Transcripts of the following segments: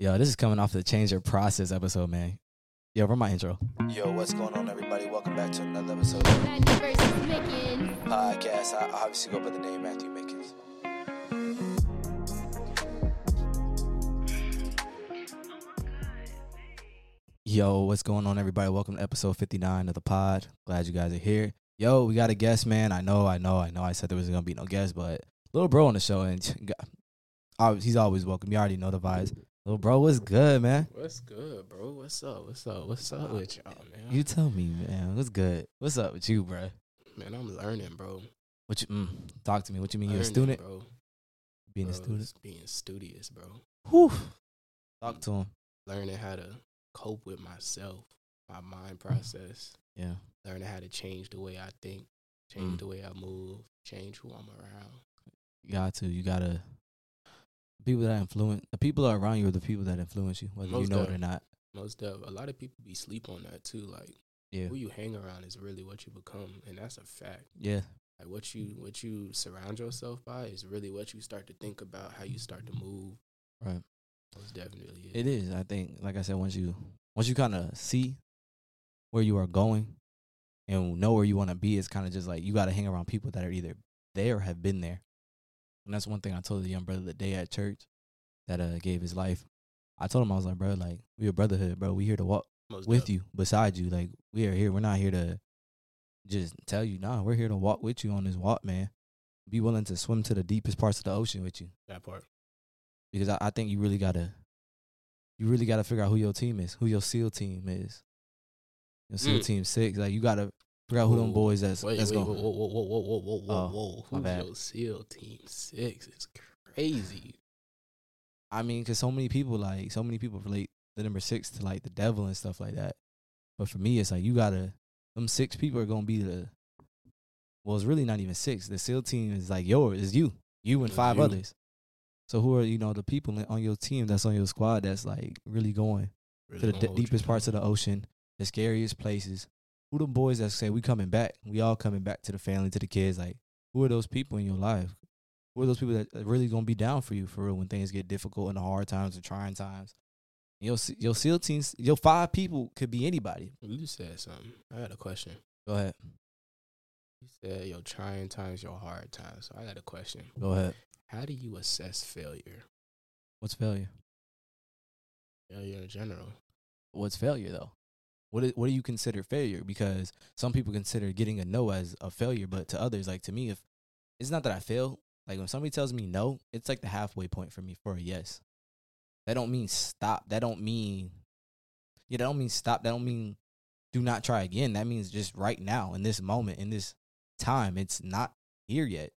Yo, this is coming off the change your process episode, man. Yo, run my intro. Yo, what's going on, everybody? Welcome back to another episode Matthew versus Mickens. podcast. I obviously go by the name Matthew Mickens. Yo, what's going on, everybody? Welcome to episode 59 of the pod. Glad you guys are here. Yo, we got a guest, man. I know, I know, I know I said there was going to be no guest, but little bro on the show, and he's always welcome. You already know the vibes. Little bro, what's good, man? What's good, bro? What's up? What's up? What's up with y'all, man? You tell me, man. What's good? What's up with you, bro? man, I'm learning, bro. What you, mm, talk to me. What you mean? You're a student? bro. Being a student? Being studious, bro. Whew. Talk to him. Learning how to cope with myself, my mind process. Yeah. Learning how to change the way I think, change Mm. the way I move, change who I'm around. You got to. You gotta. People that influence the people that are around you are the people that influence you, whether you Most know it or not. Most of a lot of people be sleep on that too. Like Yeah, who you hang around is really what you become, and that's a fact. yeah, Like what you what you surround yourself by is really what you start to think about, how you start to move. right. Most definitely is. It is. I think, like I said, once you once you kind of see where you are going and know where you want to be, it's kind of just like you got to hang around people that are either there or have been there. And that's one thing I told the young brother the day at church that uh gave his life. I told him I was like, bro, like we a brotherhood, bro. We here to walk Most with def. you, beside you. Like we are here. We're not here to just tell you, nah. We're here to walk with you on this walk, man. Be willing to swim to the deepest parts of the ocean with you That part. because I, I think you really gotta, you really gotta figure out who your team is, who your SEAL team is. Your SEAL Mm. team six, like you gotta out who them boys that's Wait, that's wait, going. whoa, whoa, whoa, whoa, whoa, whoa, whoa, Oh, whoa! my Who's bad. your SEAL Team Six? It's crazy. I mean, because so many people like so many people relate the number six to like the devil and stuff like that. But for me, it's like you gotta them six people are gonna be the. Well, it's really not even six. The SEAL team is like yours, is you, you and five you. others. So who are you know the people on your team that's on your squad that's like really going Really to the d- deepest parts of the ocean, the scariest places. Who the boys that say we coming back? We all coming back to the family, to the kids. Like, who are those people in your life? Who are those people that are really gonna be down for you for real when things get difficult and the hard times and trying times? Your your SEAL teams, your five people could be anybody. You just said something. I got a question. Go ahead, You said your trying times, your hard times. So I got a question. go ahead. How do you assess failure? What's failure? Failure in general. What's failure though? What is, what do you consider failure? Because some people consider getting a no as a failure, but to others, like to me, if it's not that I fail, like when somebody tells me no, it's like the halfway point for me for a yes. That don't mean stop. That don't mean yeah. That don't mean stop. That don't mean do not try again. That means just right now in this moment in this time, it's not here yet.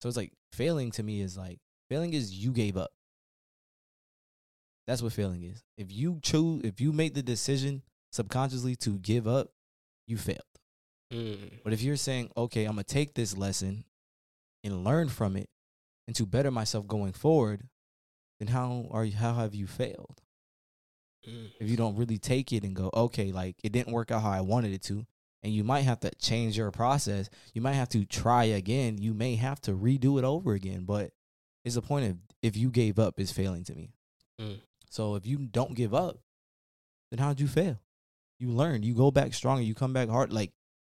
So it's like failing to me is like failing is you gave up. That's what failing is. If you choose, if you make the decision subconsciously to give up, you failed. Mm. But if you're saying, okay, I'm gonna take this lesson and learn from it, and to better myself going forward, then how are you? How have you failed? Mm. If you don't really take it and go, okay, like it didn't work out how I wanted it to, and you might have to change your process. You might have to try again. You may have to redo it over again. But it's the point of if you gave up is failing to me. Mm. So if you don't give up, then how'd you fail? You learn. You go back stronger. You come back hard. Like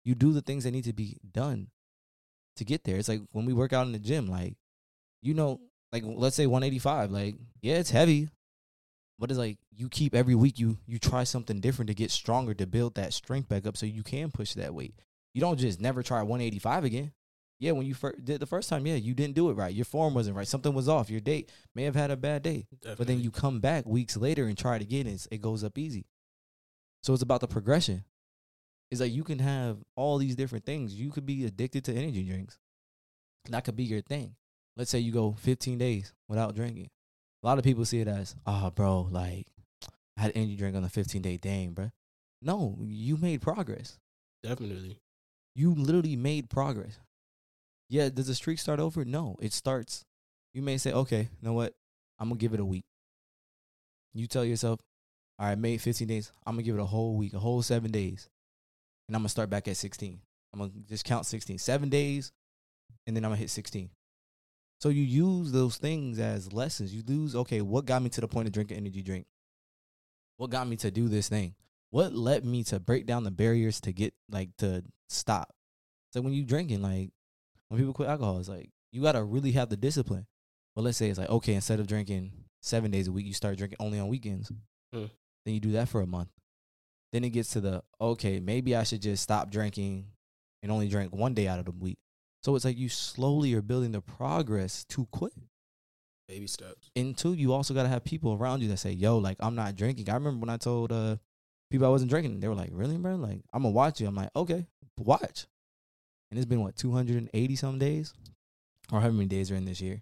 you do the things that need to be done to get there. It's like when we work out in the gym. Like you know, like let's say 185. Like yeah, it's heavy, but it's like you keep every week. You you try something different to get stronger to build that strength back up so you can push that weight. You don't just never try 185 again. Yeah, when you fir- did the first time, yeah, you didn't do it right. Your form wasn't right. Something was off. Your date may have had a bad day. But then you come back weeks later and try it again, and it's, it goes up easy. So it's about the progression. It's like you can have all these different things. You could be addicted to energy drinks. That could be your thing. Let's say you go 15 days without drinking. A lot of people see it as, oh, bro, like I had an energy drink on the 15 day. thing, bro. No, you made progress. Definitely. You literally made progress. Yeah, does the streak start over? No, it starts. You may say, okay, you know what? I'm gonna give it a week. You tell yourself, all right, made 15 days. I'm gonna give it a whole week, a whole seven days, and I'm gonna start back at 16. I'm gonna just count 16, seven days, and then I'm gonna hit 16. So you use those things as lessons. You lose, okay, what got me to the point of drinking energy drink? What got me to do this thing? What led me to break down the barriers to get like to stop? So when you drinking, like when people quit alcohol, it's like you gotta really have the discipline. But let's say it's like, okay, instead of drinking seven days a week, you start drinking only on weekends. Mm. Then you do that for a month. Then it gets to the okay, maybe I should just stop drinking and only drink one day out of the week. So it's like you slowly are building the progress to quit. Baby steps. And two, you also gotta have people around you that say, "Yo, like I'm not drinking." I remember when I told uh people I wasn't drinking, they were like, "Really, bro? Like I'm gonna watch you." I'm like, "Okay, watch." And it's been what 280 some days, or how many days are in this year.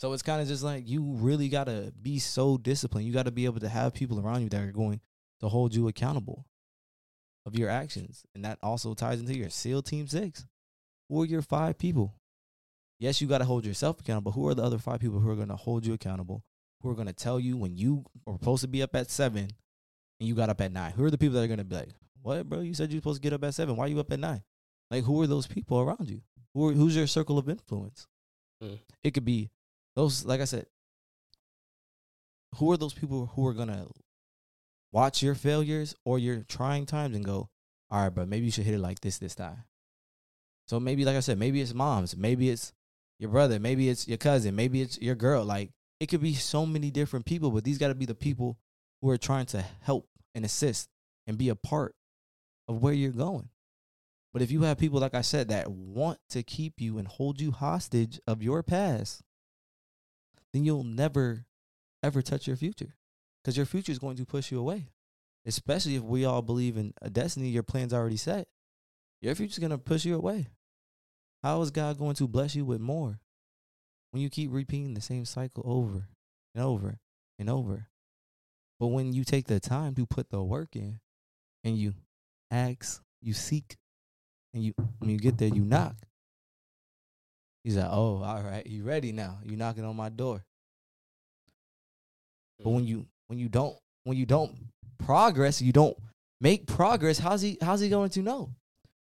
So it's kind of just like you really gotta be so disciplined. You gotta be able to have people around you that are going to hold you accountable of your actions, and that also ties into your SEAL Team Six. or your five people? Yes, you got to hold yourself accountable. but Who are the other five people who are going to hold you accountable? Who are going to tell you when you are supposed to be up at seven and you got up at nine? Who are the people that are going to be like, "What, bro? You said you're supposed to get up at seven. Why are you up at nine? Like, who are those people around you? Who are, who's your circle of influence? Mm. It could be those. Like I said, who are those people who are to watch your failures or your trying times and go, "All right, but maybe you should hit it like this this time." So maybe, like I said, maybe it's moms, maybe it's your brother, maybe it's your cousin, maybe it's your girl. Like it could be so many different people, but these got to be the people who are trying to help and assist and be a part of where you're going. But if you have people, like I said, that want to keep you and hold you hostage of your past, then you'll never, ever touch your future because your future is going to push you away. Especially if we all believe in a destiny, your plan's already set. Your future's going to push you away. How is God going to bless you with more when you keep repeating the same cycle over and over and over? But when you take the time to put the work in and you ask, you seek, and you when you get there, you knock. He's like, Oh, all right, you ready now. You knocking on my door. But when mm-hmm. you when you don't when you don't progress, you don't make progress, how's he how's he going to know?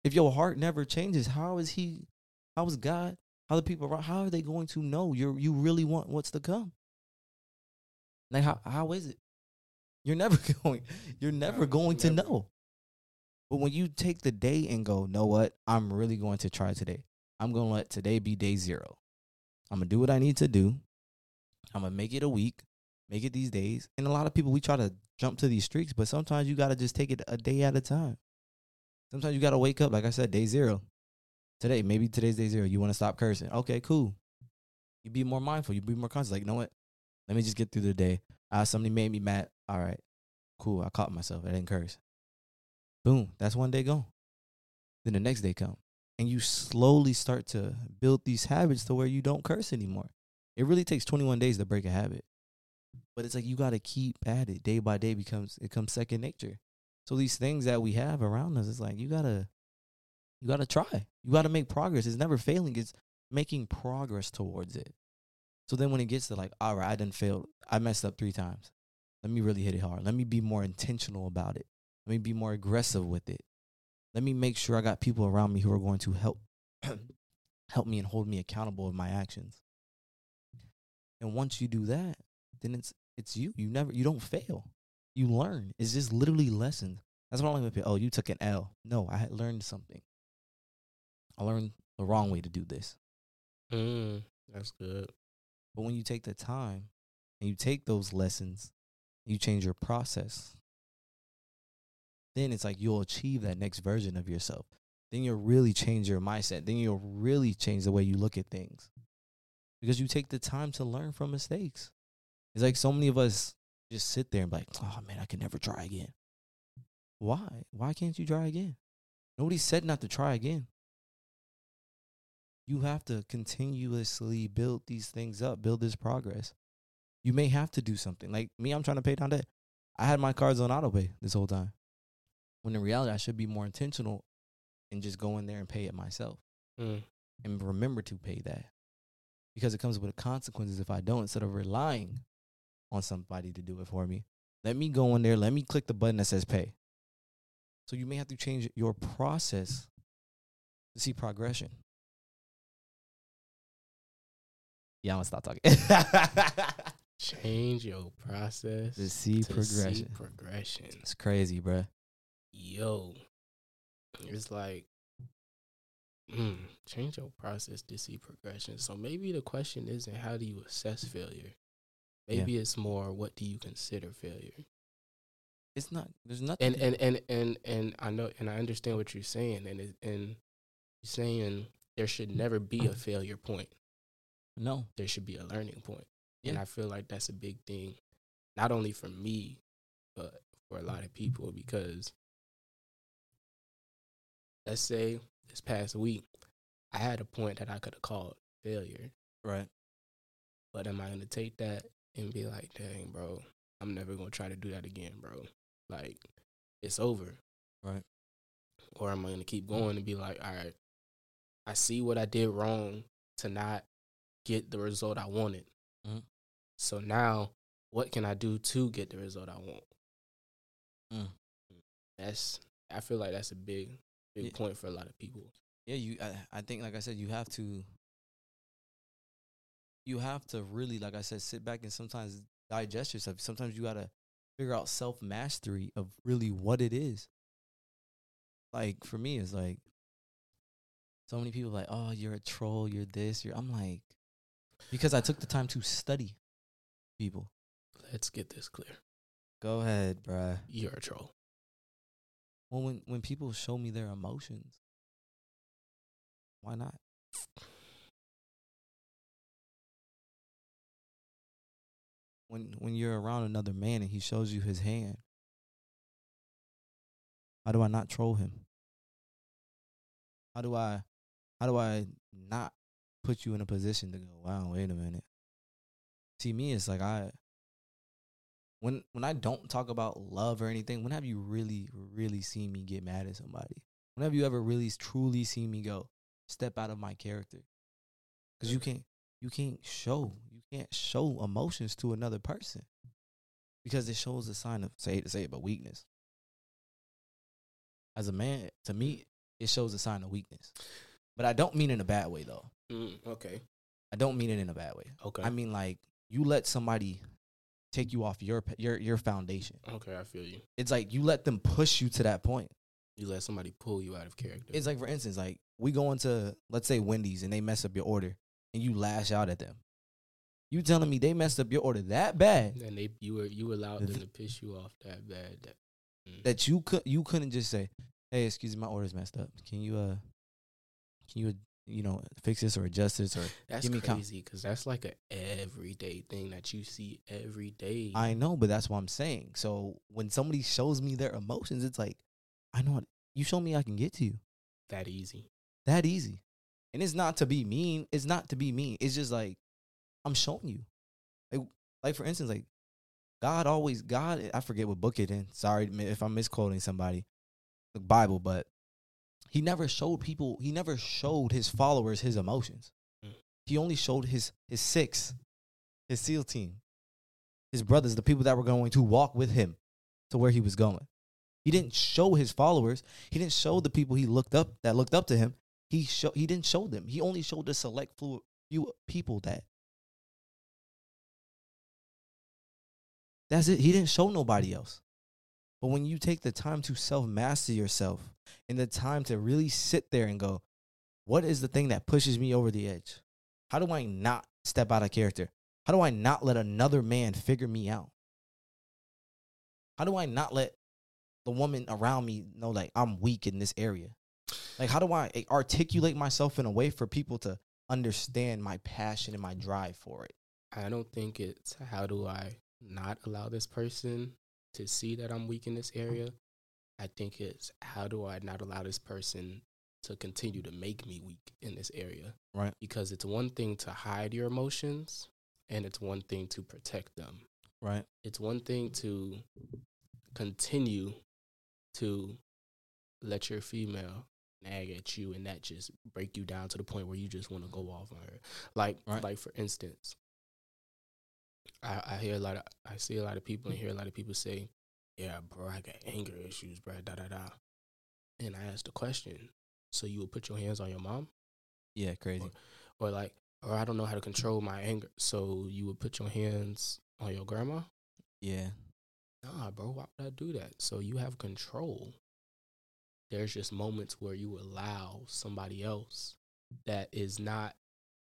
If your heart never changes, how is he how is God? How the people around? How are they going to know you you really want what's to come? Like how how is it? You're never going. You're never going to know. But when you take the day and go, know what? I'm really going to try today. I'm going to let today be day zero. I'm gonna do what I need to do. I'm gonna make it a week, make it these days. And a lot of people we try to jump to these streaks, but sometimes you gotta just take it a day at a time. Sometimes you gotta wake up, like I said, day zero today, maybe today's day zero. You want to stop cursing. Okay, cool. You be more mindful. You be more conscious. Like, you know what? Let me just get through the day. Ah, somebody made me mad. All right, cool. I caught myself. I didn't curse. Boom. That's one day gone. Then the next day come, and you slowly start to build these habits to where you don't curse anymore. It really takes 21 days to break a habit, but it's like you got to keep at it day by day. Becomes it becomes second nature. So these things that we have around us, it's like you gotta you got to try. You got to make progress. It's never failing. It's making progress towards it. So then when it gets to like, all right, I didn't fail. I messed up three times. Let me really hit it hard. Let me be more intentional about it. Let me be more aggressive with it. Let me make sure I got people around me who are going to help help me and hold me accountable of my actions. And once you do that, then it's it's you. You never you don't fail. You learn. It's just literally lessons. That's why I'm like, oh, you took an L. No, I had learned something. I learned the wrong way to do this. Mm, that's good. But when you take the time and you take those lessons, you change your process, then it's like you'll achieve that next version of yourself. Then you'll really change your mindset. Then you'll really change the way you look at things because you take the time to learn from mistakes. It's like so many of us just sit there and be like, oh man, I can never try again. Why? Why can't you try again? Nobody said not to try again. You have to continuously build these things up, build this progress. You may have to do something. Like me, I'm trying to pay down debt. I had my cards on auto pay this whole time. When in reality, I should be more intentional and just go in there and pay it myself Mm. and remember to pay that because it comes with consequences if I don't. Instead of relying on somebody to do it for me, let me go in there, let me click the button that says pay. So you may have to change your process to see progression. Yeah, I'm gonna stop talking. Change your process to see to see progression. progression. It's crazy, bruh. Yo, it's like, mm, change your process to see progression. So maybe the question isn't how do you assess failure. Yeah. Maybe it's more what do you consider failure. It's not. There's nothing. And and and and and I know and I understand what you're saying. And it, and you're saying there should never be a failure point. no. There should be a learning point. And I feel like that's a big thing, not only for me, but for a lot of people because let's say this past week, I had a point that I could have called failure. Right. But am I gonna take that and be like, dang, bro, I'm never gonna try to do that again, bro. Like, it's over. Right. Or am I gonna keep going and be like, all right, I see what I did wrong to not get the result I wanted. Mhm. So now what can I do to get the result I want? Mm. That's I feel like that's a big big Yeah. point for a lot of people. Yeah, you. I, I think, like I said, you have to. You have to really, like I said, sit back and sometimes digest yourself. Sometimes you gotta figure out self mastery of really what it is. Like for me, it's like so many people like, oh, you're a troll, you're this, you're. I'm like, because I took the time to study people. Let's get this clear. Go ahead, bruh. You're a troll. Well, when when people show me their emotions, why not? When when you're around another man and he shows you his hand, how do I not troll him? How do I how do I not put you in a position to go, wow, wait a minute. See me, it's like I when when I don't talk about love or anything, when have you really, really seen me get mad at somebody? When have you ever really truly seen me go step out of my character? Because you can't you can't show you can't show emotions to another person because it shows a sign of say to say it, but weakness. As a man, to me, it shows a sign of weakness. But I don't mean in a bad way though. Mm, okay. I don't mean it in a bad way. Okay. I mean like you let somebody take you off your your your foundation. okay, I feel you. It's like you let them push you to that point. You let somebody pull you out of character. It's like for instance, like we go into let's say Wendy's and they mess up your order and you lash out at them. You telling me they messed up your order that bad and they you were you allowed them to piss you off that bad. That, mm. that you could you couldn't just say, "Hey, excuse me, my order's messed up. Can you uh, can you you know fix this or adjust this or That's give me crazy because that's like a everyday thing that you see every day. I know, but that's what I'm saying. So when somebody shows me their emotions, it's like, I know what you show me, I can get to you that easy. that easy. And it's not to be mean. It's not to be mean. It's just like I'm showing you. Like, like for instance, like God always God. I forget what book it in. Sorry if I'm misquoting somebody, the Bible, but he never showed people. He never showed his followers his emotions. Mm. He only showed his his six, his SEAL team, his brothers, the people that were going to walk with him to where he was going. He didn't show his followers. He didn't show the people he looked up that looked up to him. He show he didn't show them. He only showed a select few, few people that. That's it. He didn't show nobody else. But when you take the time to self master yourself and the time to really sit there and go, what is the thing that pushes me over the edge? How do I not step out of character? How do I not let another man figure me out? How do I not let the woman around me know like I'm weak in this area? Like how do I articulate myself in a way for people to understand my passion and my drive for it? I don't think it's how do I not allow this person to see that I'm weak in this mm. area. I think it's how do I not allow this person to continue to make me weak in this area. Right. Because it's one thing to hide your emotions and it's one thing to protect them. Right. It's one thing to continue to let your female nag at you and that just break you down to the point where you just want to go off on her. Like Right. like for instance, I, I hear a lot of I see a lot of people and hear a lot of people say, Yeah, bro, I got anger issues, bro, da da da. And I asked the question, so you would put your hands on your mom? Yeah, crazy. Or like, or I don't know how to control my anger. So you would put your hands on your grandma? Yeah. Nah, bro, why would I do that? So you have control. There's just moments where you allow somebody else that is not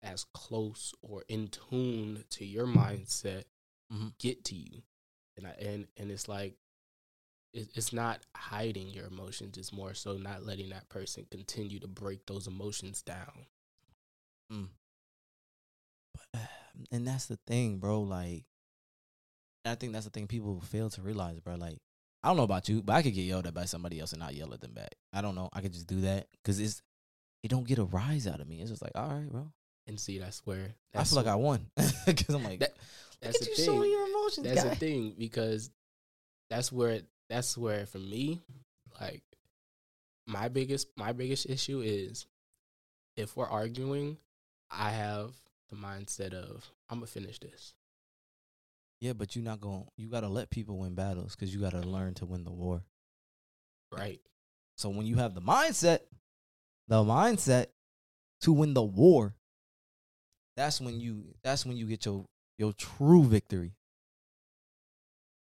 as close or in tune to your mindset Mhm. get to you, and I, and and it's like it's not hiding your emotions. It's more so not letting that person continue to break those emotions down. Mm. But, and that's the thing, bro. Like, I think that's the thing people fail to realize, bro. Like, I don't know about you, but I could get yelled at by somebody else and not yell at them back. I don't know. I could just do that because it's it don't get a rise out of me. It's just like, all right, bro. And see, that's where I feel like I won because I'm like, That- look that's at the you thing. showing your emotions, that's guy. the thing because that's where that's where for me like my biggest my biggest issue is if we're arguing i have the mindset of i'm gonna finish this Yeah, but you're not going. to You gotta let people win battles because you gotta learn to win the war. right So when you have the mindset, the mindset to win the war, that's when you that's when you get your your true victory.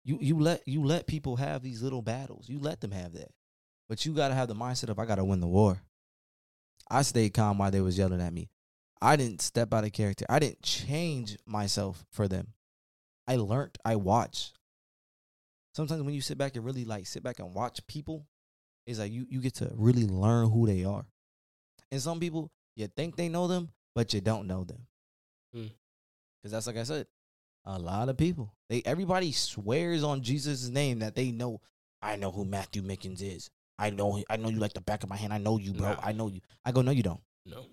You you let you let people have these little battles. You let them have that. But you gotta have the mindset of I gotta win the war. I stayed calm while they was yelling at me. I didn't step out of character. I didn't change myself for them. I learned, I watched. Sometimes when you sit back and really like sit back and watch people, it's like you you get to really learn who they are. And some people you think they know them, but you don't know them. Mm. Cause that's like I said, a lot of people. They everybody swears on Jesus' name that they know. I know who Matthew Mickens is. I know I know you like the back of my hand. I know you, bro. Nah. I know you. I go, no, you don't. no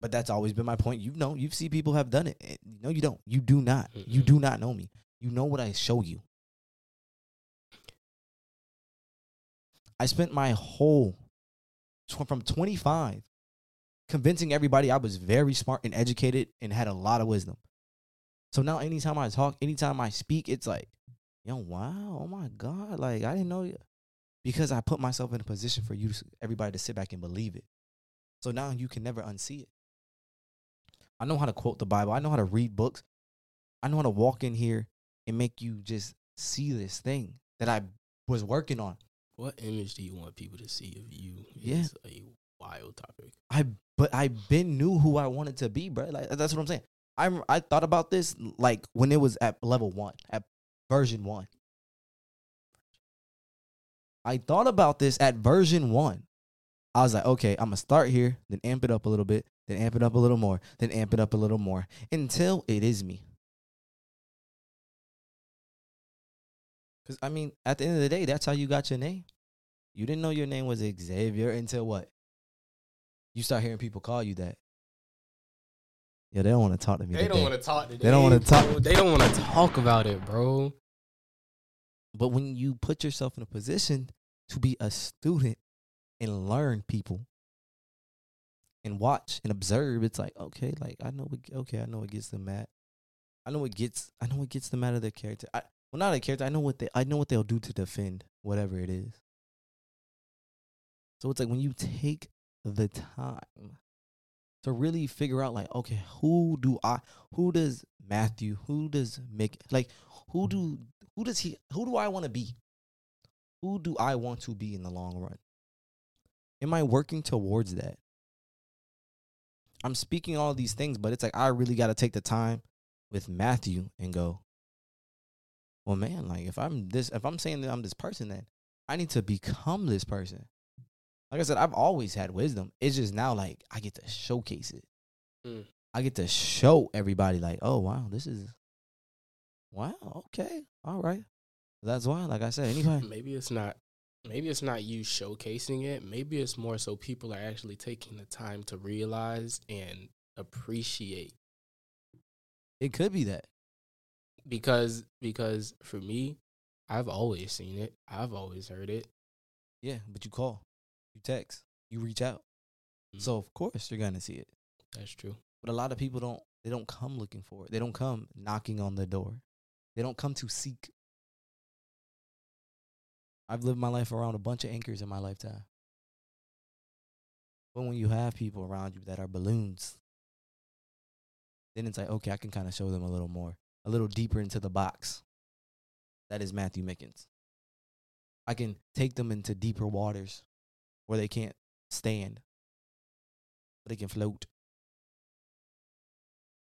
But that's always been my point. You know, you see people have done it. No, you don't. You do not. You Mm-mm. do not know me. You know what I show you. I spent my whole tw- from 25 convincing everybody I was very smart and educated and had a lot of wisdom. So now anytime I talk, anytime I speak, it's like, yo, wow, oh my God. Like I didn't know you. Because I put myself in a position for you to, everybody to sit back and believe it. So now you can never unsee it. I know how to quote the Bible. I know how to read books. I know how to walk in here and make you just see this thing that I was working on. what image do you want people to see of you Yeah. is a wild topic I but I been knew who I wanted to be, bro. Like that's what I'm saying. I'm I thought about this like when it was at level one, at version one. I thought about this at version one. I was like, okay, I'm gonna start here, then amp it up a little bit, then amp it up a little more, then amp it up a little more until it is me. Because I mean, at the end of the day, that's how you got your name. You didn't know your name was Xavier until what? You start hearing people call you that. Yeah, they don't want to talk to me. they don't want to talk today, They don't wanna talk- they don't want to talk about it bro But when you put yourself in a position to be a student and learn people and watch and observe, it's like, okay, like I know what okay, I know what gets them mad. I know what gets I know what gets them out of their character. I well not their character, I know what they I know what they'll do to defend whatever it is. So it's like when you take the time to really figure out like, okay, who do I who does Matthew, who does Mick like who do who does he who do I want to be? Who do I want to be in the long run? Am I working towards that? I'm speaking all these things, but it's like I really got to take the time with Matthew and go, well, man, like if I'm this, if I'm saying that I'm this person, then I need to become this person. Like I said, I've always had wisdom. It's just now like I get to showcase it. Mm. I get to show everybody, like, oh wow, this is wow, okay, all right. That's why, like I said, anyway. maybe it's not maybe it's not you showcasing it maybe it's more so people are actually taking the time to realize and appreciate It could be that. because because for me i've always seen it i've always heard it Yeah, but you call, you text, you reach out. Mhm. So of course you're gonna see it. that's true But a lot of people don't. They don't come looking for it. They don't come knocking on the door. They don't come to seek. I've lived my life around a bunch of anchors in my lifetime. But when you have people around you that are balloons, then it's like, okay, I can kind of show them a little more, a little deeper into the box. That is Matthew Mickens. I can take them into deeper waters where they can't stand, but they can float.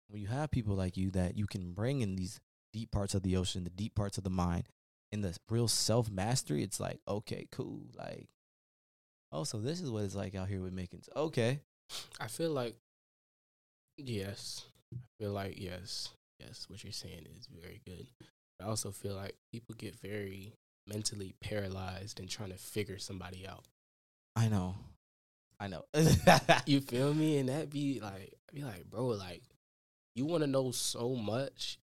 When you have people like you that you can bring in these deep parts of the ocean, the deep parts of the mind, and the real self mastery, it's like, okay, cool. Like, oh, so this is what it's like out here with Mickens. Okay. I feel like yes. I feel like yes. Yes, what you're saying is very good. I also feel like people get very mentally paralyzed in trying to figure somebody out. I know. I know. You feel me? And that be like be like, bro, like you want to know so much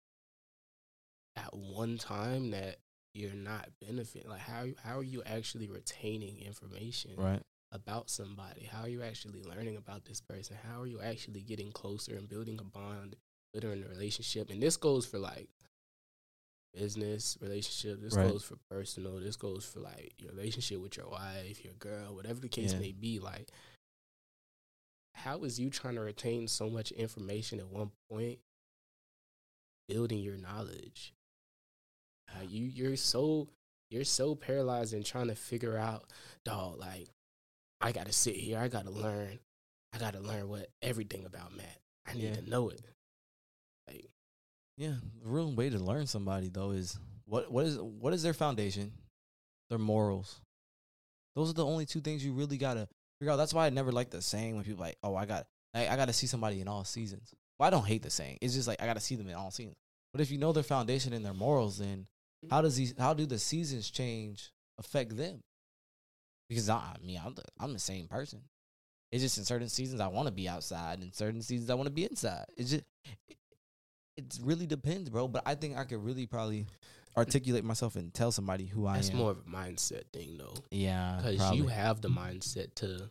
at one time that you're not benefiting. Like how how are you actually retaining information right. about somebody? How are you actually learning about this person? How are you actually getting closer and building a bond, building a relationship? And this goes for like business relationship. This Right. goes for personal. This goes for like your relationship with your wife, your girl, whatever the case Yeah. may be. Like, how is you trying to retain so much information at one point, building your knowledge? Like you, you're so you're so paralyzed in trying to figure out, dog. Like, I gotta sit here. I gotta learn. I gotta learn what everything about Matt. I need Yeah. to know it. Yeah, the real way to learn somebody though is what what is what is their foundation, their morals. Those are the only two things you really gotta figure out. That's why I never like the saying when people like, oh, I got I, I got to see somebody in all seasons. Well, I don't hate the saying. It's just like I got to see them in all seasons. But if you know their foundation and their morals, then how does these how do the seasons change affect them? Because I, I mean, I'm the, I'm the same person. It's just in certain seasons I want to be outside, and certain seasons I want to be inside. It's just it, really depends, bro. But I think I could really probably articulate myself and tell somebody who I that's am. more of a mindset thing, though. yeah, because you have the mindset to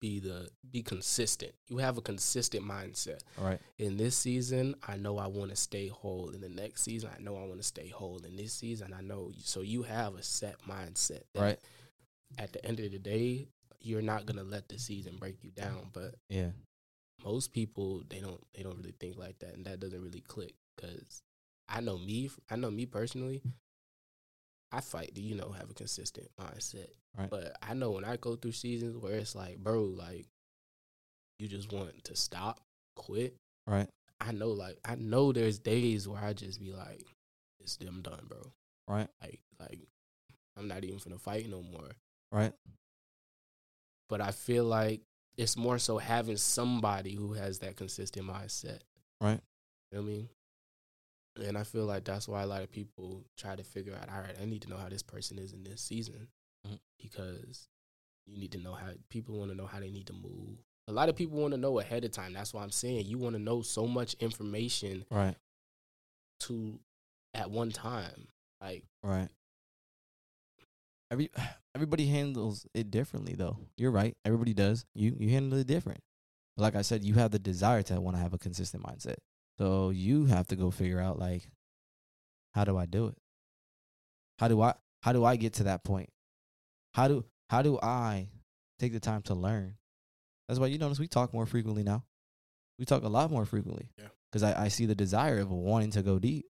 be the be consistent. You have a consistent mindset. right, In this season, I know I want to stay whole. In the next season, I know I want to stay whole. In this season, I know. So you have a set mindset. that right, At the end of the day, you're not gonna let the season break you down. But yeah, most people they don't they don't really think like that, and that doesn't really click. Because I know me. I know me personally. I fight to you know have a consistent mindset. Right. But I know when I go through seasons where it's like, bro, like you just want to stop, quit. right, I know, like I know there's days where I just be like, it's them done, bro. right, Like, like I'm not even finna fight no more. right, But I feel like it's more so having somebody who has that consistent mindset. right. You know what I mean? And I feel like that's why a lot of people try to figure out, all right, I need to know how this person is in this season Mhm. because you need to know how people want to know how they need to move. A lot of people want to know ahead of time. That's why I'm saying you want to know so much information Right, to at one time. Like, right. Every everybody handles it differently, though. You're right. Everybody does. You you handle it different. Like I said, you have the desire to want to have a consistent mindset. So you have to go figure out like, how do I do it? How do I how do I get to that point? How do how do I take the time to learn? That's why you notice we talk more frequently now. We talk a lot more frequently. Yeah. Because I, I see the desire of wanting to go deep.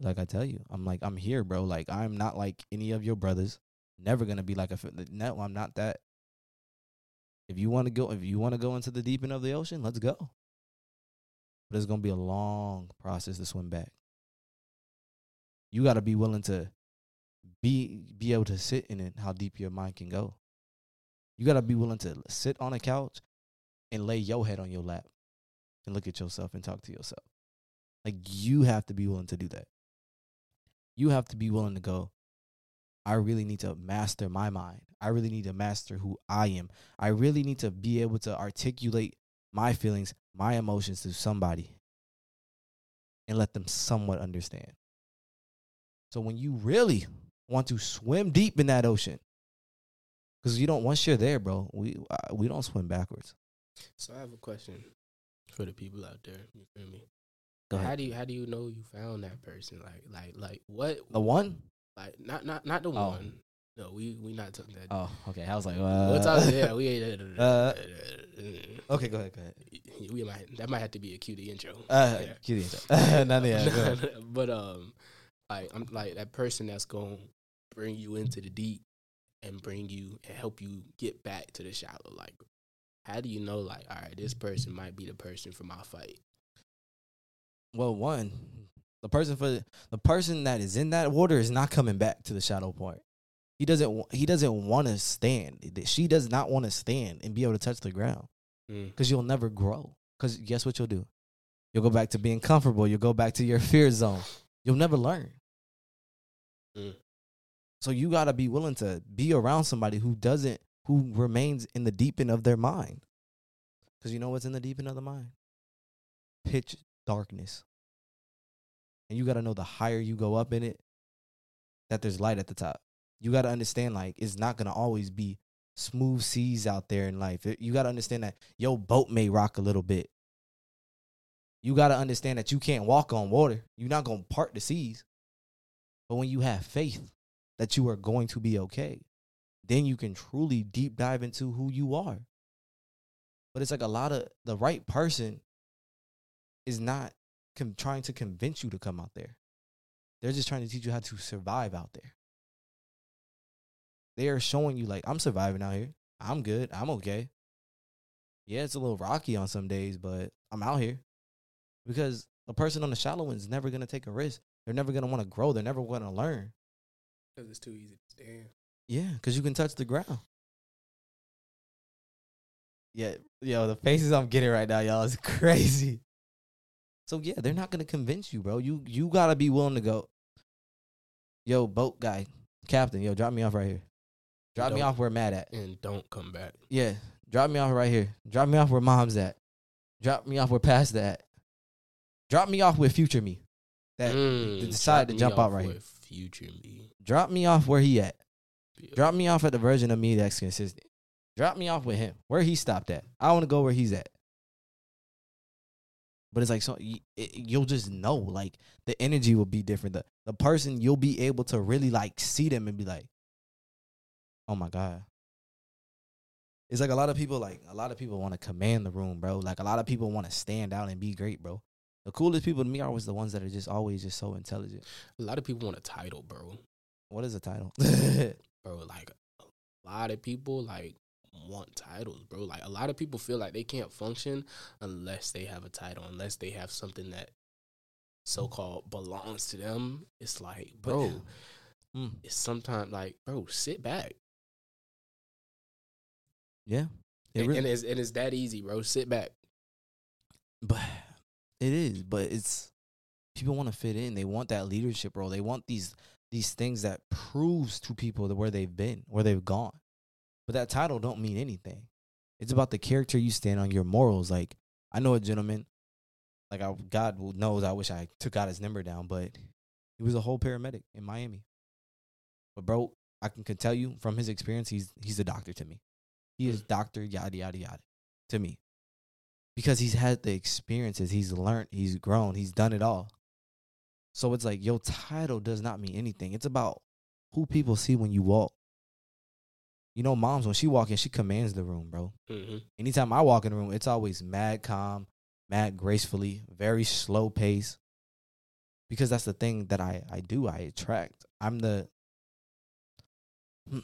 Like I tell you, I'm like, I'm here, bro. Like I'm not like any of your brothers. Never gonna be like a no, I'm not that. If you want to go, if you want to go into the deep end of the ocean, let's go. But it's gonna be a long process to swim back. You got to be willing to be be able to sit in it. How deep your mind can go. You got to be willing to sit on a couch and lay your head on your lap and look at yourself and talk to yourself. Like you have to be willing to do that. You have to be willing to go. I really need to master my mind. I really need to master who I am. I really need to be able to articulate my feelings, my emotions to somebody and let them somewhat understand. So when you really want to swim deep in that ocean, because you don't once you're there, bro, we uh, we don't swim backwards. so I have a question for the people out there. You feel me? Go How do you how do you know you found that person? Like like like what The one, like not not not the Oh. one. No, we we not talking that. Oh, okay. I was like, uh, talking, yeah, we ain't. uh, okay, go ahead, go ahead. we might that might have to be a QD intro. Uh, Yeah. cue the intro. None of that. But um, like I'm like that person that's gonna bring you into the deep and bring you and help you get back to the shallow. Like, how do you know? Like, all right, this person might be the person for my fight. Well, one, the person for the person that is in that water is not coming back to the shadow part. He doesn't. He doesn't want to stand. She does not want to stand and be able to touch the ground Mm. because you'll never grow. Because guess what you'll do? You'll go back to being comfortable. You'll go back to your fear zone. You'll never learn. Mm. So you got to be willing to be around somebody who doesn't, who remains in the deep end of their mind. Because you know what's in the deep end of the mind? Pitch darkness. And you got to know the higher you go up in it, that there's light at the top. You got to understand, like, it's not going to always be smooth seas out there in life. You got to understand that your boat may rock a little bit. You got to understand that you can't walk on water. You're not going to part the seas. But when you have faith that you are going to be okay, then you can truly deep dive into who you are. But it's like a lot of the right person is not com- trying to convince you to come out there. They're just trying to teach you how to survive out there. They are showing you, like, I'm surviving out here. I'm good. I'm okay. Yeah, it's a little rocky on some days, but I'm out here. Because the person on the shallow end is never going to take a risk. They're never going to want to grow. They're never going to learn. Because it's too easy to stand. Yeah, because you can touch the ground. Yeah, yo, the faces I'm getting right now, y'all, is crazy. So yeah, they're not gonna convince you, bro. You you gotta be willing to go. Yo, boat guy, captain, yo, drop me off right here. Drop me off where Matt at. And don't come back. Yeah, drop me off right here. Drop me off where mom's at. Drop me off where past at. Drop me off with future me. That Mm, decided to jump out right here. Future me. Drop me off where he at. Yeah. Drop me off at the version of me that's consistent. Drop me off with him. Where he stopped at. I want to go where he's at. But it's like so you'll just know like the energy will be different. The the person you'll be able to really like see them and be like, oh my god. It's like a lot of people like a lot of people want to command the room, bro. Like a lot of people want to stand out and be great, bro. The coolest people to me are always the ones that are just always just so intelligent. A lot of people want a title, bro. What is the title? Bro, like a lot of people like want titles, bro. Like a lot of people feel like they can't function unless they have a title, unless they have something that so called belongs to them. It's like, But- bro, Mm, it's sometimes like, bro, sit back. yeah. It And, really- and it's and it's that easy, bro. Sit back. But it is, but it's people want to fit in. They want that leadership role. They want these these things that proves to people where they've been, where they've gone. But that title don't mean anything. It's about the character you stand on, your morals. Like I know a gentleman, like I, God knows, I wish I took out his number down, but he was a whole paramedic in Miami. But bro, I can, can tell you from his experience, he's he's a doctor to me. He is doctor yada yada yada to me because he's had the experiences, he's learned, he's grown, he's done it all. So it's like your title does not mean anything. It's about who people see when you walk. You know, moms when she walk in, she commands the room, bro. hmm Anytime I walk in the room, it's always mad calm, mad gracefully, very slow pace. Because that's the thing that I I do. I attract. I'm the.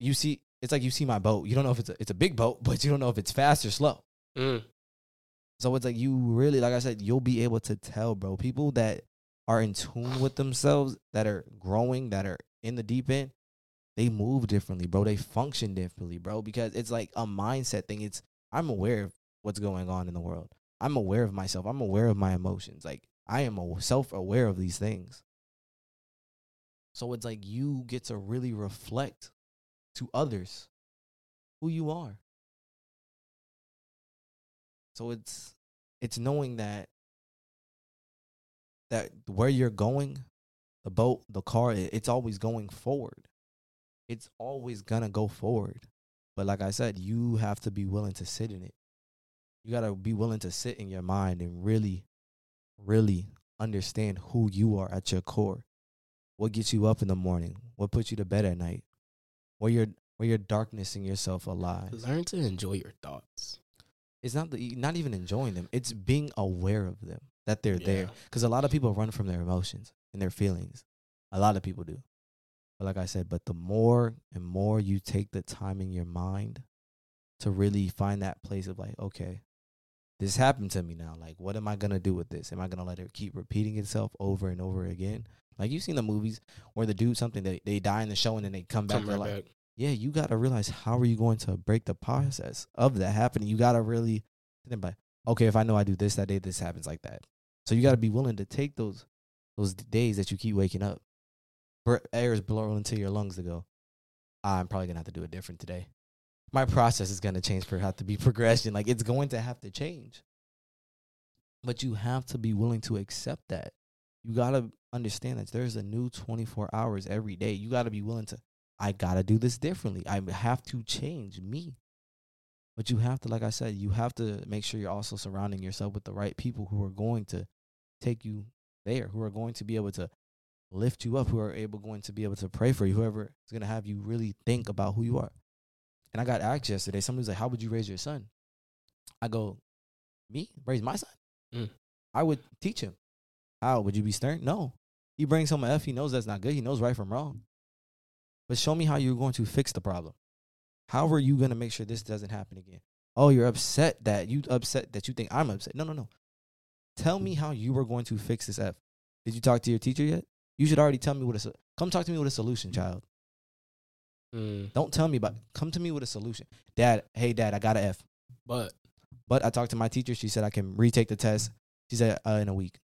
You see, it's like you see my boat. You don't know if it's a, it's a big boat, but you don't know if it's fast or slow. Mm. So it's like you really, like I said, you'll be able to tell, bro. People that are in tune with themselves, that are growing, that are in the deep end, they move differently, bro. They function differently, bro. Because it's like a mindset thing. It's I'm aware of what's going on in the world. I'm aware of myself. I'm aware of my emotions. Like I am self aware of these things. So it's like you get to really reflect to others who you are. So it's it's knowing that that where you're going, the boat, the car, it's always going forward. It's always gonna go forward. But like I said, you have to be willing to sit in it. You gotta be willing to sit in your mind and really, really understand who you are at your core. What gets you up in the morning? What puts you to bed at night? where you're where you're darknessing yourself alive. Learn to enjoy your thoughts. It's not the not even enjoying them. It's being aware of them that they're there. Because a lot of people run from their emotions and their feelings. A lot of people do. But like I said, but the more and more you take the time in your mind to really find that place of like, okay, this happened to me now. Like, what am I gonna do with this? Am I gonna let it keep repeating itself over and over again? Like you've seen the movies where the dude something they, they die in the show and then they come back. Come right like, back. yeah, you got to realize how are you going to break the process of that happening. You got to really think about, okay, if I know I do this that day, this happens like that. So you got to be willing to take those those days that you keep waking up, air is blowing into your lungs to go. I'm probably gonna have to do it different today. My process is gonna change for have to be progression. Like it's going to have to change. But you have to be willing to accept that. You gotta understand that there's a new 24 hours every day. You gotta be willing to I gotta do this differently. I have to change me. But you have to, like I said, you have to make sure you're also surrounding yourself with the right people who are going to take you there, who are going to be able to lift you up, who are able going to be able to pray for you, whoever is gonna have you really think about who you are. And I got asked yesterday, somebody's like, How would you raise your son? I go, Me? Raise my son? Mm. I would teach him. How? Would you be stern? No. He brings home an F, he knows that's not good. He knows right from wrong. But show me how you're going to fix the problem. How are you going to make sure this doesn't happen again? Oh, you're upset that you upset that you think I'm upset. No, no, no. Tell me how you were going to fix this F. Did you talk to your teacher yet? You should already tell me what a come talk to me with a solution, child. Mm, Don't tell me about come to me with a solution. Dad, hey dad, I got an F. but But I talked to my teacher. She said I can retake the test. She said uh, in a week.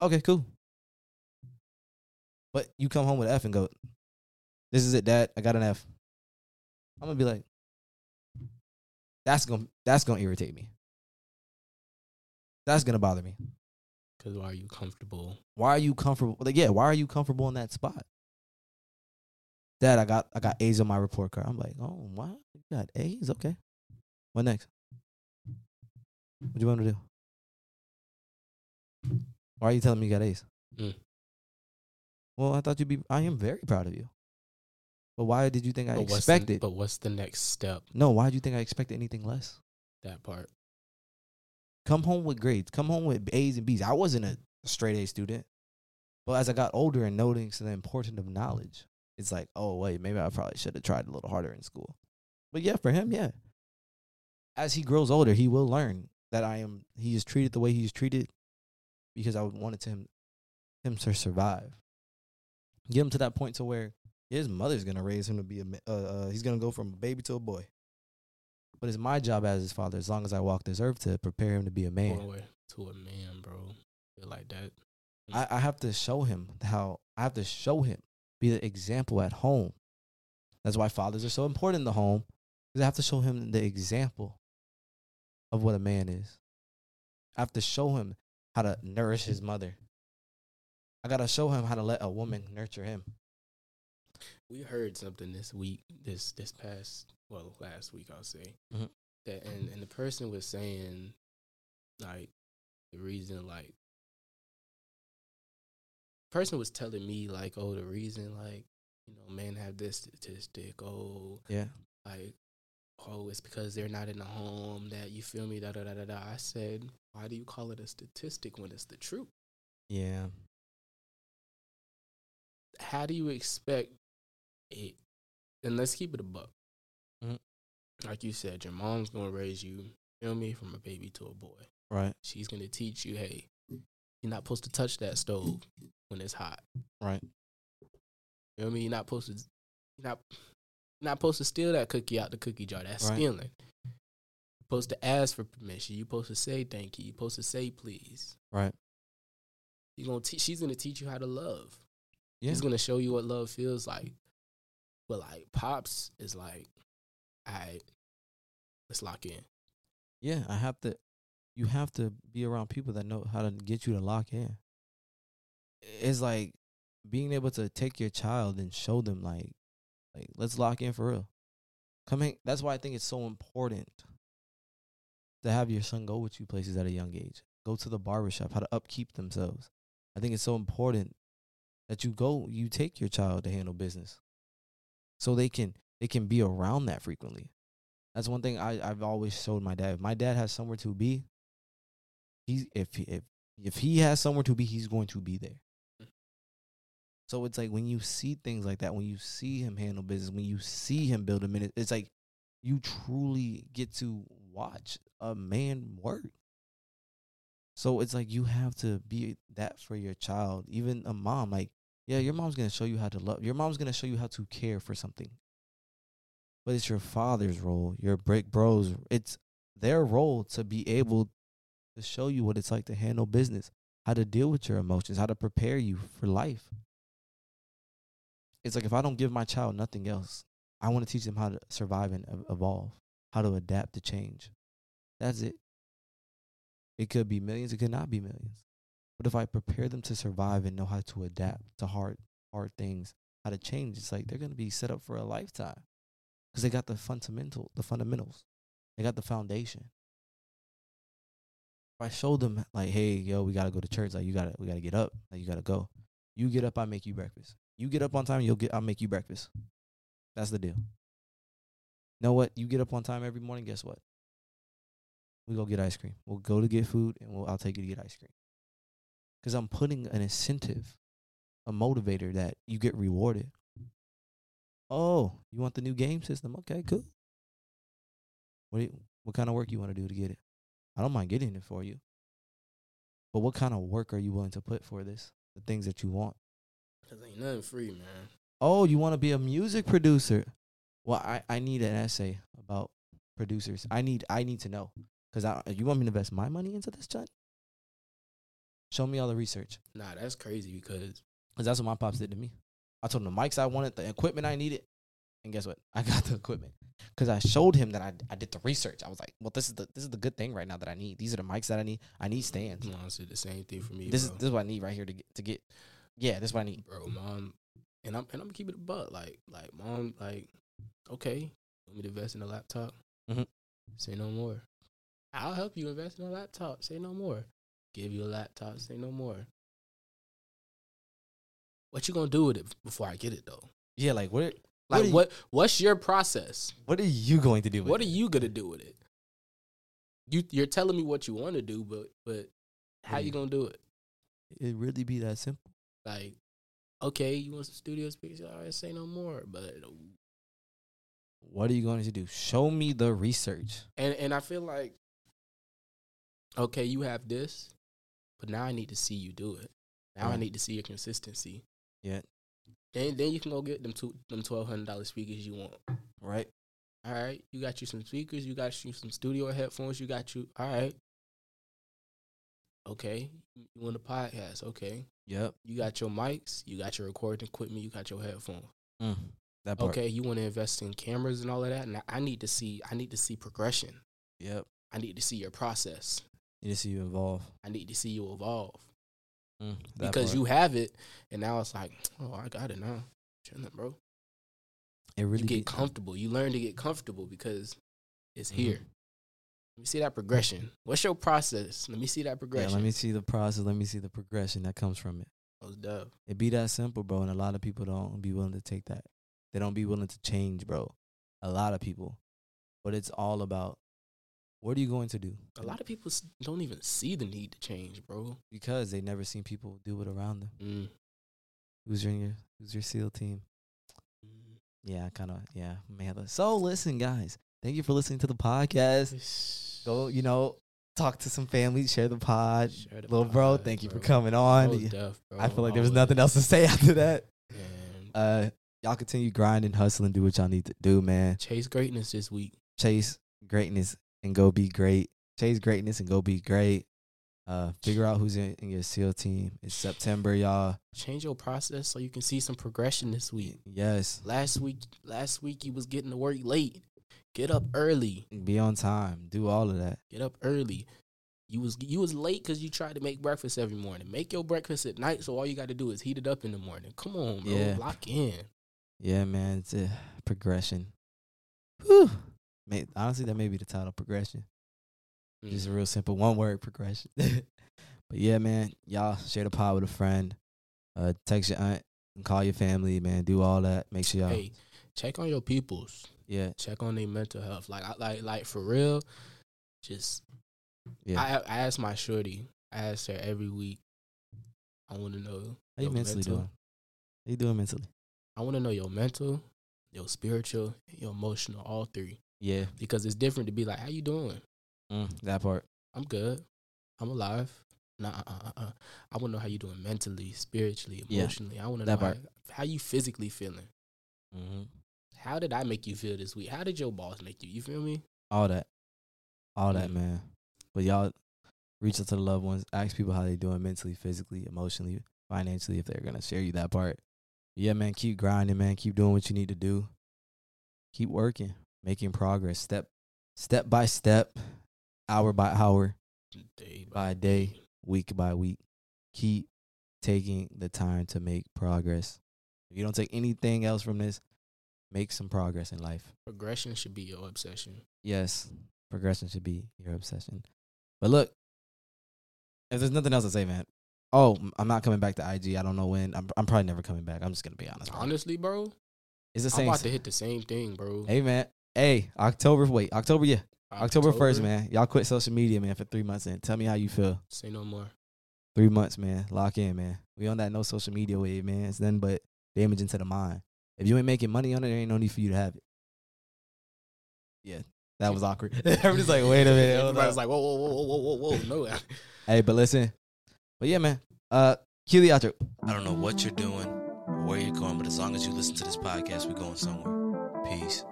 Okay, cool. But you come home with an F and go, "This is it, Dad. I got an F." I'm gonna be like, "That's gonna that's gonna irritate me. That's gonna bother me. Because why are you comfortable? Why are you comfortable? Like, yeah, why are you comfortable in that spot?" Dad, I got I got A's on my report card. I'm like, "Oh, wow, you got A's? Okay. What next? What do you want to do? Why are you telling me you got A's? Mm. Well, I thought you'd be. I am very proud of you. But why did you think I But expected? The, but what's the next step? no, why did you think I expected anything less? That part. Come home with grades. Come home with A's and B's. I wasn't a straight A student, but as I got older and noticing the importance of knowledge, it's like, oh wait, maybe I probably should have tried a little harder in school. But yeah, for him, yeah. As he grows older, he will learn that I am. He is treated the way he's treated because I wanted to him him to survive. Get him to that point to where his mother's gonna raise him to be a. Uh, uh, he's gonna go from a baby to a boy. But it's my job as his father, as long as I walk this earth, to prepare him to be a man. Away to a man, bro. Like that. I, I have to show him how I have to show him, be the example at home. That's why fathers are so important in the home. Because I have to show him the example of what a man is. I have to show him how to nourish his mother. I gotta show him how to let a woman nurture him. We heard something this week, this this past well last week I'll say Mhm. that, and and the person was saying like the reason like person was telling me like oh the reason like you know men have this statistic oh Yeah. like oh it's because they're not in the home that you feel me da da da da da I said why do you call it a statistic when it's the truth Yeah. how do you expect it? And let's keep it a buck. Mhm. Like you said, your mom's gonna raise you, feel me, from a baby to a boy. Right. She's gonna teach you, hey, you're not supposed to touch that stove when it's hot. Right. You know what I mean? You're not supposed to, you're not, you're not supposed to steal that cookie out the cookie jar. That's Right. stealing. You're supposed to ask for permission. You're supposed to say thank you. You're supposed to say please. Right. You're gonna teach. She's gonna teach you how to love. Yeah. He's gonna show you what love feels like. But like pops is like, right, let's lock in. Yeah. I have to. You have to be around people that know how to get you to lock in. It's like being able to take your child and show them like, like let's lock in for real. Come. That's why I think it's so important to have your son go with you places at a young age. Go to the barbershop, how to upkeep themselves. I think it's so important that you go, you take your child to handle business. So they can they can be around that frequently. That's one thing I I've always showed my dad. If my dad has somewhere to be, he's if he, if if he has somewhere to be, he's going to be there. So it's like when you see things like that, when you see him handle business, when you see him build a minute, it's like you truly get to watch a man work. So it's like you have to be that for your child, even a mom. Like, yeah, your mom's gonna show you how to love. Your mom's gonna show you how to care for something. But it's your father's role, your break bros. It's their role to be able to show you what it's like to handle business, how to deal with your emotions, how to prepare you for life. It's like if I don't give my child nothing else, I want to teach them how to survive and evolve, how to adapt to change. That's it. It could be millions, it could not be millions. But if I prepare them to survive and know how to adapt to hard hard things, how to change, it's like they're gonna be set up for a lifetime. Because they got the fundamental the fundamentals. They got the foundation. If I show them like, hey, yo, we gotta go to church, like you gotta we gotta get up, like you gotta go. You get up, I make you breakfast. You get up on time, you'll get I'll make you breakfast. That's the deal. Know what? You get up on time every morning, guess what? We go get ice cream. We'll go to get food and we'll I'll take you to get ice cream. Cause I'm putting an incentive, a motivator that you get rewarded. Oh, you want the new game system? Okay, cool. What do you, what kind of work you want to do to get it? I don't mind getting it for you. But what kind of work are you willing to put for this? The things that you want. Cause ain't nothing free, man. Oh, you want to be a music producer? Well, I, I need an essay about producers. I need I need to know because I you want me to invest my money into this, John? Show me all the research Nah, that's crazy because because that's what my pops did to me. I told him the mics I wanted, the equipment I needed, and guess what? I got the equipment because I showed him that I I did the research. I was like, well, this is the this is the good thing right now that I need. These are the mics that I need. I need stands. honestly the same thing for me. This is this is what I need right here to get to get. Yeah, this is what I need. bro, mom, and I'm and I'm keeping it a butt. Like, like mom, like, okay, want me to invest in a laptop? Mhm. Say no more. I'll help you invest in a laptop. Say no more. Give you a laptop. Say no more. What you gonna do with it before I get it though? Yeah, like what? Like What you- what? What's your process? What are you going to do? With What are you gonna do with it? You you're telling me what you want to do, but but how you- gonna do it? It really be that simple. Like, okay, you want some studio space? All right, say no more. But What are you going to do? Show me the research. and and I feel like, okay, you have this, but now I need to see you do it. Now I need to see your consistency. Yeah. Then then you can go get them two them twelve hundred dollar speakers you want. Right. All right, you got you some speakers, you got you some studio headphones, you got you. All right. Okay, you want a podcast? Okay, Yep. you got your mics, you got your recording equipment, you got your headphones. Mm, that part. Okay, you want to invest in cameras and all of that. I- I need to see. I need to see progression. Yep. I need to see your process. You to see you evolve. I need to see you evolve Mm, because part. you have it, and now it's like, oh, I got it now. Chilling, bro. it really You get comfortable. You learn to get comfortable because it's Mhm. here. Let me see that progression. What's your process? Let me see that Yeah, progression. let me see the process. Let me see the progression that comes from it. Most dub. It be that simple, bro. And a lot of people don't be willing to take that. They don't be willing to change, bro. A lot of people. But it's all about what are you going to do? A lot of people don't even see the need to change, bro. because they never seen people do it around them. Mm. Who's your who's your SEAL team? Mm. Yeah, kind of. Yeah, man. So listen, guys. Thank you for listening to the podcast. Go, you know, talk to some family, share the pod. Share the Little bro, pod, thank you for coming on. Bro. I feel like there was Always. nothing else to say after that. Uh, y'all continue grinding, hustling, do what y'all need to do, man. chase greatness this week. Chase greatness and go be great. Chase greatness and go be great. Uh, figure out who's in, in your SEAL team. It's September, y'all. Change your process so you can see some progression this week. Yes, Last week, last week you was getting to work late. Get up early. be on time. Do all of that. Get up early. You was you was late because you tried to make breakfast every morning. Make your breakfast at night, so all you got to do is heat it up in the morning. Come on, bro. Yeah. Lock in. Yeah, man. It's a progression. Whew. May, honestly, that may be the title, progression. Just a Mm. real simple one word progression. but yeah, man, y'all share the pod with a friend. Uh, text your aunt and call your family, man. Do all that. Make sure y'all. Hey, check on your peoples. Yeah, Check on their mental health. Like, I, like, like for real. Just, yeah. I, I ask my shorty. I ask her every week. I want to know How you mentally mental. doing? How you doing mentally? I want to know your mental, your spiritual, your emotional, all three. Yeah, Because it's different to be like, "How you doing? mm, that part. I'm good. I'm alive." Nah, uh, uh, uh. I want to know how you doing mentally, spiritually, Yeah, emotionally. I want to that know how, part. how you physically feeling. Mm-hmm. How did I make you feel this week? How did your boss make you? You feel me? All that, all that, Mm. man. But y'all reach out to the loved ones. Ask people how they doing mentally, physically, emotionally, financially, if they're gonna share you that part. Yeah, man. Keep grinding, man. Keep doing what you need to do. Keep working, making progress, step, step by step, hour by hour, Day by day, week by week. Keep taking the time to make progress. If you don't take anything else from this, make some progress in life. Progression should be your obsession. Yes, progression should be your obsession. But look, if there's nothing else to say, man. Oh, I'm not coming back to IG. I don't know when. I'm, I'm probably never coming back. I'm just gonna be honest. Honestly, bro, it's the I'm same. about to hit the same thing, bro. Hey, man. Hey, October. Wait, October. Yeah, October first, man. Y'all quit social media, man, for three months. And tell me how you feel. Say no more. Three months, man. Lock in, man. We on that no social media wave, man. It's nothing but damaging to the mind. If you ain't making money on it, there ain't no need for you to have it. Yeah, that was awkward. Everybody's like, wait a minute. Everybody's like, whoa, whoa, whoa, whoa, whoa, whoa, whoa. No. Hey, but listen. But yeah, man. Uh, cue the outro. I don't know what you're doing or where you're going, but as long as you listen to this podcast, we're going somewhere. Peace.